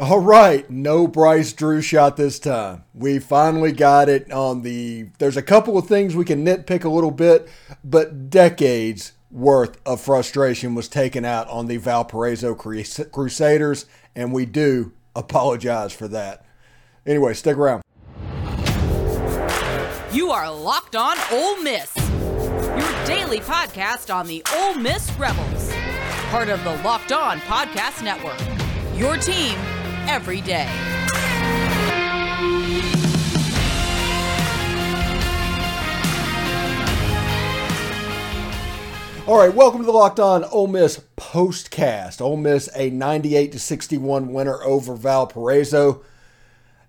All right, no Bryce Drew shot this time. We finally got it on the. There's a couple of things we can nitpick a little bit, but decades worth of frustration was taken out on the Valparaiso Crusaders, and we do apologize for that. Anyway, stick around. You are locked on Ole Miss, your daily podcast on the Ole Miss Rebels, part of the Locked On Podcast Network. Your team every day. All right, welcome to the Locked On Ole Miss postcast. Ole Miss a 98 to 61 winner over Valparaiso.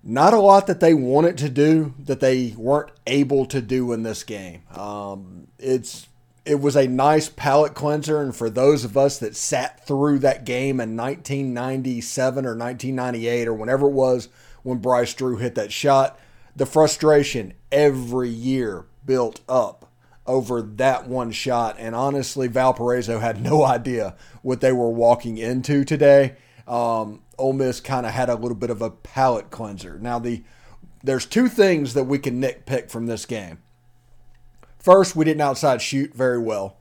Not a lot that they wanted to do that they weren't able to do in this game. Um, it's it was a nice palate cleanser. And for those of us that sat through that game in 1997 or 1998 or whenever it was when Bryce Drew hit that shot, the frustration every year built up over that one shot. And honestly, Valparaiso had no idea what they were walking into today. Um, Ole Miss kind of had a little bit of a palate cleanser. Now, the there's two things that we can nitpick from this game. First, we didn't outside shoot very well.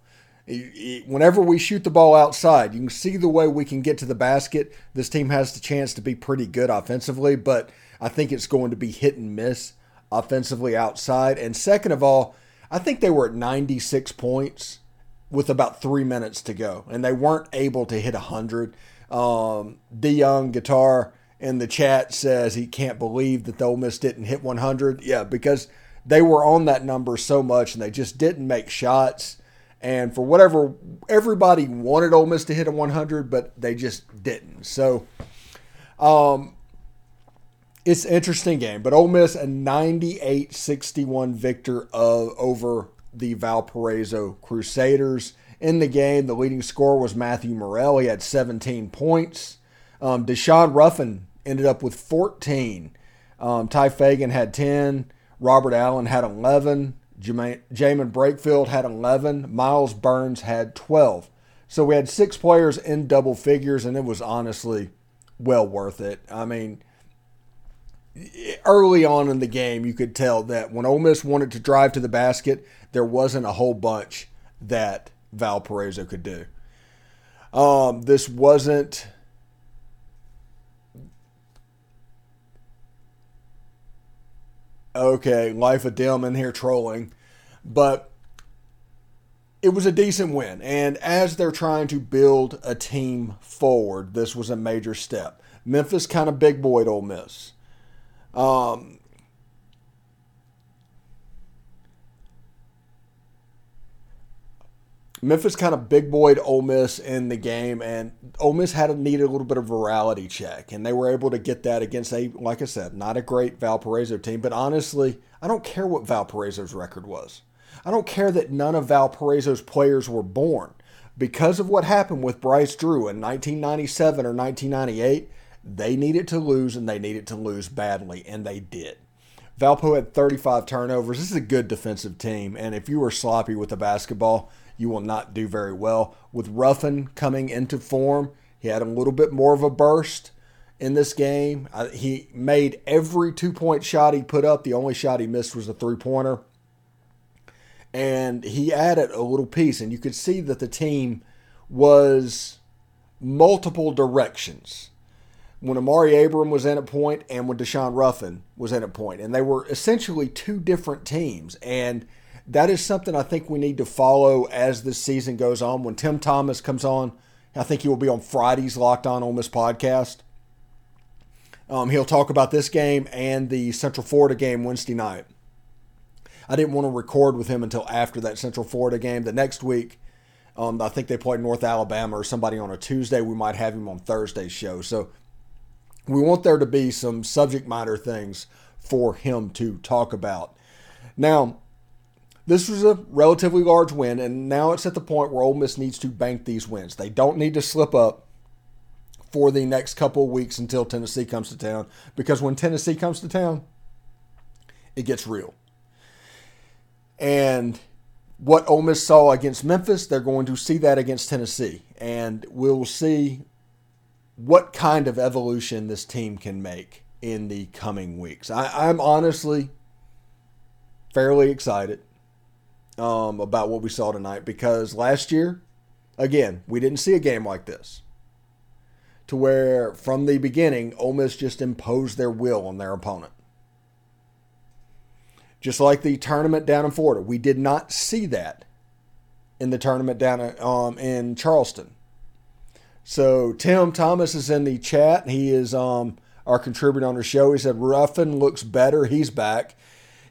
Whenever we shoot the ball outside, you can see the way we can get to the basket. This team has the chance to be pretty good offensively, but I think it's going to be hit and miss offensively outside. And second of all, I think they were at 96 points with about three minutes to go, and they weren't able to hit 100. Um, D Young Guitar in the chat says he can't believe that the Ole Miss didn't hit 100. Yeah, because – they were on that number so much and they just didn't make shots. And for whatever, everybody wanted Ole Miss to hit a 100, but they just didn't. So, um, it's an interesting game. But Ole Miss a 98-61 victor of over the Valparaiso Crusaders. In the game, the leading scorer was Matthew Murrell. He had 17 points. Um, Daeshun Ruffin ended up with 14. Um, Tye Fagan had 10. Robert Allen had 11. Jaemyn Brakefield had 11. Myles Burns had 12. So we had six players in double figures, and it was honestly well worth it. I mean, early on in the game, you could tell that when Ole Miss wanted to drive to the basket, there wasn't a whole bunch that Valparaiso could do. Um, this wasn't okay, Life of Dim in here trolling, but it was a decent win. And as they're trying to build a team forward, this was a major step. Memphis kind of big boy Ole Miss. Um, Memphis kind of big boyed Ole Miss in the game, and Ole Miss had to need a little bit of virality check, and they were able to get that against a, like I said, not a great Valparaiso team. But honestly, I don't care what Valparaiso's record was. I don't care that none of Valparaiso's players were born. Because of what happened with Bryce Drew in 1997 or 1998, they needed to lose, and they needed to lose badly, and they did. Valpo had 35 turnovers. This is a good defensive team, and if you were sloppy with the basketball, you will not do very well. With Ruffin coming into form, he had a little bit more of a burst in this game. He made every two point shot he put up. The only shot he missed was a three pointer. And he added a little piece, and you could see that the team was multiple directions. When Amaree Abram was in a point and when Daeshun Ruffin was in a point, and they were essentially two different teams. And that is something I think we need to follow as this season goes on. When Tim Thomas comes on, I think he will be on Friday's Locked On Ole Miss podcast. Um, he'll talk about this game and the Central Florida game Wednesday night. I didn't want to record with him until after that Central Florida game. The next week, um, I think they played North Alabama or somebody on a Tuesday. We might have him on Thursday's show. So we want there to be some subject matter things for him to talk about. Now, this was a relatively large win, and now it's at the point where Ole Miss needs to bank these wins. They don't need to slip up for the next couple of weeks until Tennessee comes to town, because when Tennessee comes to town, it gets real. And what Ole Miss saw against Memphis, they're going to see that against Tennessee, and we'll see what kind of evolution this team can make in the coming weeks. I, am honestly fairly excited um, about what we saw tonight because last year, again, we didn't see a game like this. To where from the beginning, Ole Miss just imposed their will on their opponent. Just like the tournament down in Florida, we did not see that in the tournament down um, in Charleston. So Tim Thomas is in the chat. He is um, our contributor on the show. He said Ruffin looks better. He's back.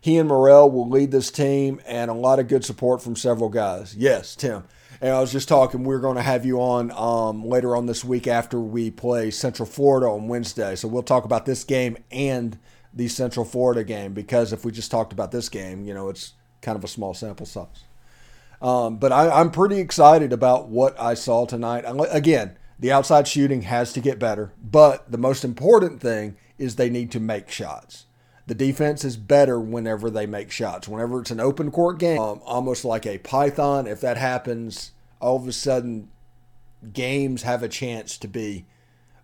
He and Murrell will lead this team, and a lot of good support from several guys. Yes, Tim. And I was just talking. We're going to have you on um, later on this week after we play Central Florida on Wednesday. So we'll talk about this game and the Central Florida game because if we just talked about this game, you know, it's kind of a small sample size. Um, but I, I'm pretty excited about what I saw tonight. Again, the outside shooting has to get better, but the most important thing is they need to make shots. The defense is better whenever they make shots. Whenever it's an open court game, um, almost like a python, if that happens, all of a sudden games have a chance to be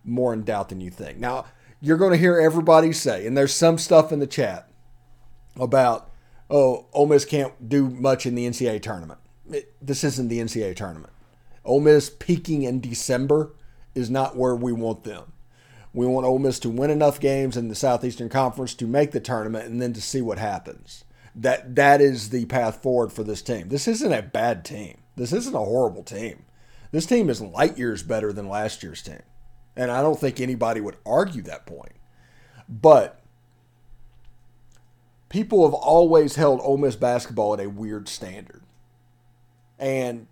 more in doubt than you think. Now, you're going to hear everybody say, and there's some stuff in the chat about, oh, Ole Miss can't do much in the NCAA tournament. It, this isn't the NCAA tournament. Ole Miss peaking in December is not where we want them. We want Ole Miss to win enough games in the Southeastern Conference to make the tournament and then to see what happens. That that is the path forward for this team. This isn't a bad team. This isn't a horrible team. This team is light years better than last year's team. And I don't think anybody would argue that point. But people have always held Ole Miss basketball at a weird standard. And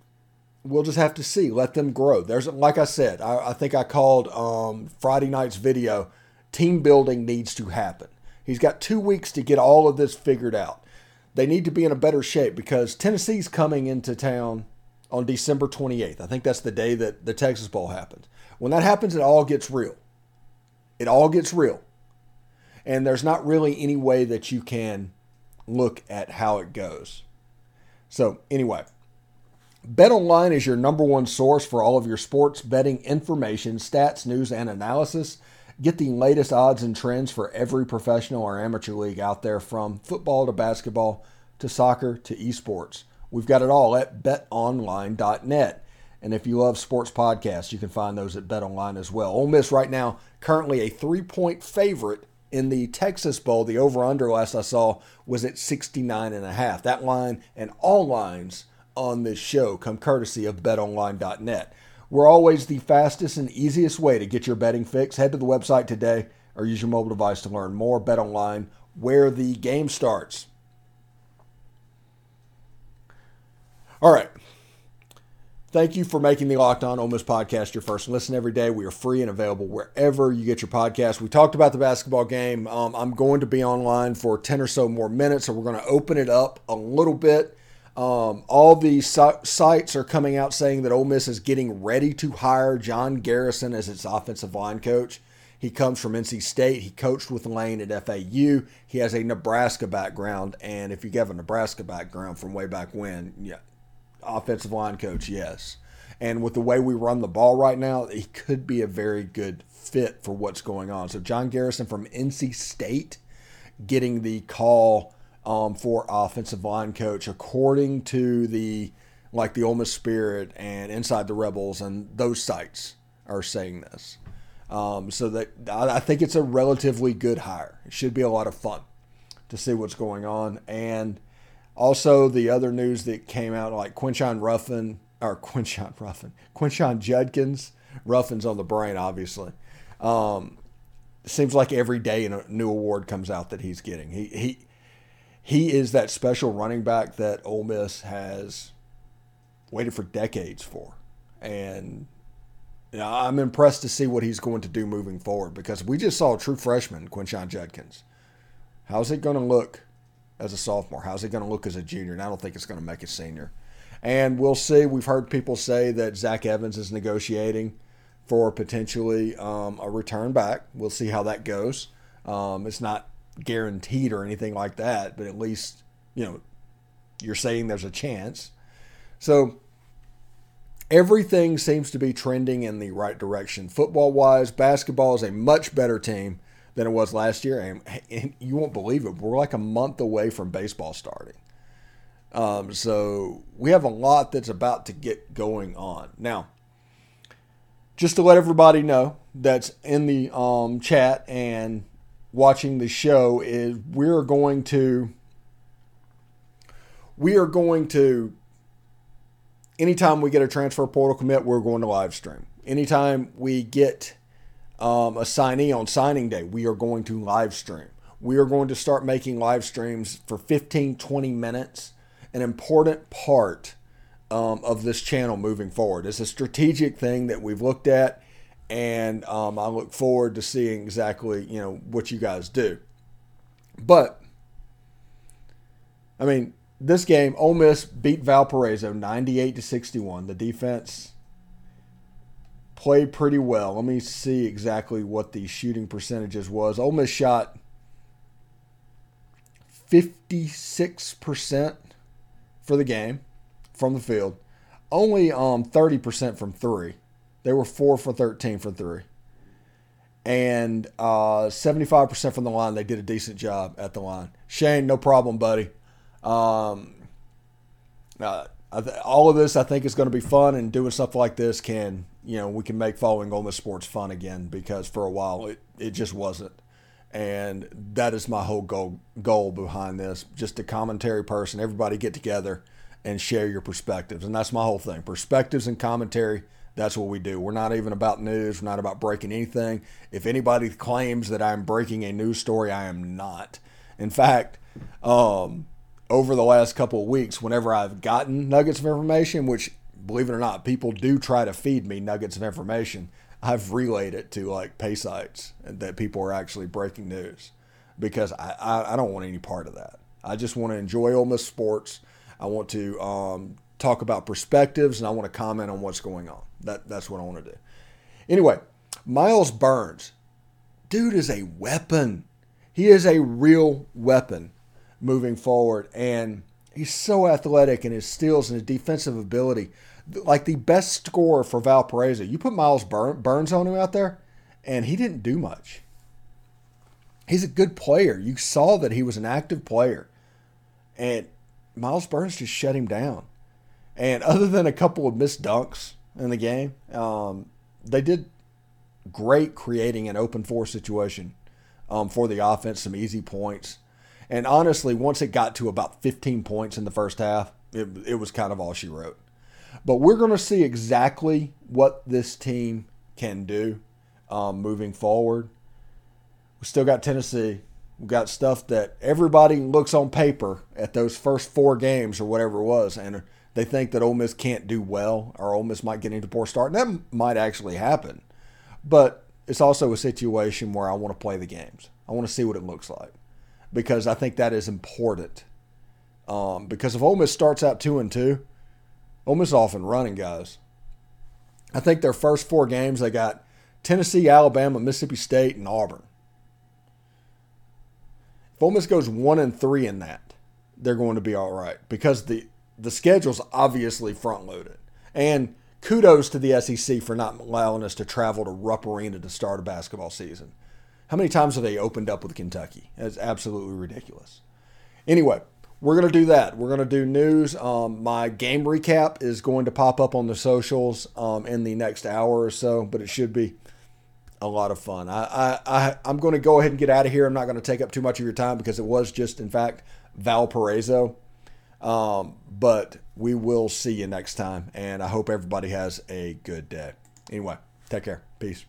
we'll just have to see. Let them grow. There's, like I said, I, I think I called um, Friday night's video. Team building needs to happen. He's got two weeks to get all of this figured out. They need to be in a better shape because Tennessee's coming into town on December 28th. I think that's the day that the Texas Bowl happens. When that happens, it all gets real. It all gets real. And there's not really any way that you can look at how it goes. So, anyway, BetOnline is your number one source for all of your sports betting information, stats, news, and analysis. Get the latest odds and trends for every professional or amateur league out there from football to basketball to soccer to esports. We've got it all at betonline.net. And if you love sports podcasts, you can find those at BetOnline as well. Ole Miss right now currently a three-point favorite in the Texas Bowl. The over/under last I saw was at 69 and a half. That line and all lines on this show come courtesy of betonline.net. We're always the fastest and easiest way to get your betting fix. Head to the website today or use your mobile device to learn more. Bet online where the game starts. All right. Thank you for making the Locked On Ole Miss podcast your first listen every day. We are free and available wherever you get your podcast. We talked about the basketball game. Um, I'm going to be online for 10 or so more minutes, so we're going to open it up a little bit um, all these sites are coming out saying that Ole Miss is getting ready to hire John Garrison as its offensive line coach. He comes from NC State. He coached with Lane at FAU. He has a Nebraska background, and if you have a Nebraska background from way back when, yeah, offensive line coach, yes. And with the way we run the ball right now, he could be a very good fit for what's going on. So John Garrison from NC State getting the call um, for offensive line coach, according to the like the Ole Miss Spirit and Inside the Rebels and those sites are saying this. Um, so that I think it's a relatively good hire. It should be a lot of fun to see what's going on. And also the other news that came out, like Quinshon Ruffin or Quinshon Ruffin, Quinshon Judkins, Ruffin's on the brain, obviously. Um, seems like every day a new award comes out that he's getting. He he he is that special running back that Ole Miss has waited for decades for. And you know, I'm impressed to see what he's going to do moving forward because we just saw a true freshman, Quinshon Judkins. How's it going to look as a sophomore? How's it going to look as a junior? And I don't think it's going to make a senior. And we'll see. We've heard people say that Zach Evans is negotiating for potentially um, a return back. We'll see how that goes. Um, it's not guaranteed or anything like that, but at least, you know, you're saying there's a chance. So, everything seems to be trending in the right direction. Football wise, basketball is a much better team than it was last year. And, and you won't believe it, we're like a month away from baseball starting. Um, so we have a lot that's about to get going on. Now, just to let everybody know that's in the um, chat and watching the show is we're going to we are going to anytime we get a transfer portal commit we're going to live stream. Anytime we get um, a signee on signing day we are going to live stream. We are going to start making live streams for 15 20 minutes an important part um, of this channel moving forward. It's a strategic thing that we've looked at and um, I look forward to seeing exactly you know what you guys do. But I mean, this game, Ole Miss beat Valparaiso 98 to 61. The defense played pretty well. Let me see exactly what the shooting percentages was. Ole Miss shot 56% for the game from the field, only um, 30% from three. They were four for 13 for three. And uh, 75% from the line, they did a decent job at the line. Shane, no problem, buddy. Um, uh, th- all of this, I think, is going to be fun, and doing stuff like this can, you know, we can make following Ole Miss sports fun again because for a while it, it just wasn't. And that is my whole goal goal behind this. Just a commentary person, everybody get together and share your perspectives, and that's my whole thing: perspectives and commentary that's what we do. We're not even about news. We're not about breaking anything. If anybody claims that I'm breaking a news story, I am not. In fact, um, over the last couple of weeks, whenever I've gotten nuggets of information, which believe it or not, people do try to feed me nuggets of information, I've relayed it to like pay sites that people are actually breaking news because I, I, I don't want any part of that. I just want to enjoy Ole Miss sports. I want to um, talk about perspectives and I want to comment on what's going on. That that's what I want to do. Anyway, Myles Burns, dude is a weapon. He is a real weapon moving forward, and he's so athletic in his steals and his defensive ability. Like the best scorer for Valparaiso. You put Myles Burns on him out there, and he didn't do much. He's a good player. You saw that he was an active player, and Myles Burns just shut him down. And other than a couple of missed dunks in the game. Um, they did great creating an open four situation um, for the offense, some easy points. And honestly, once it got to about 15 points in the first half, it, it was kind of all she wrote. But we're going to see exactly what this team can do um, moving forward. We still got Tennessee. We've got stuff that everybody looks on paper at those first four games or whatever it was, and they think that Ole Miss can't do well or Ole Miss might get into poor start. And that might actually happen. But it's also a situation where I want to play the games. I want to see what it looks like because I think that is important. Um, because if Ole Miss starts out two and two, Ole Miss off and running, guys. I think their first four games they got Tennessee, Alabama, Mississippi State, and Auburn. If Ole Miss goes one and three in that, they're going to be all right because the the schedule's obviously front loaded. And kudos to the SEC for not allowing us to travel to Rupp Arena to start a basketball season. How many times have they opened up with Kentucky? It's absolutely ridiculous. Anyway, we're going to do that. We're going to do news. Um, my game recap is going to pop up on the socials um, in the next hour or so, but it should be a lot of fun. I, I, I, I'm going to go ahead and get out of here. I'm not going to take up too much of your time because it was just, in fact, Valparaiso. Um, but we will see you next time, and I hope everybody has a good day. Anyway, take care. Peace.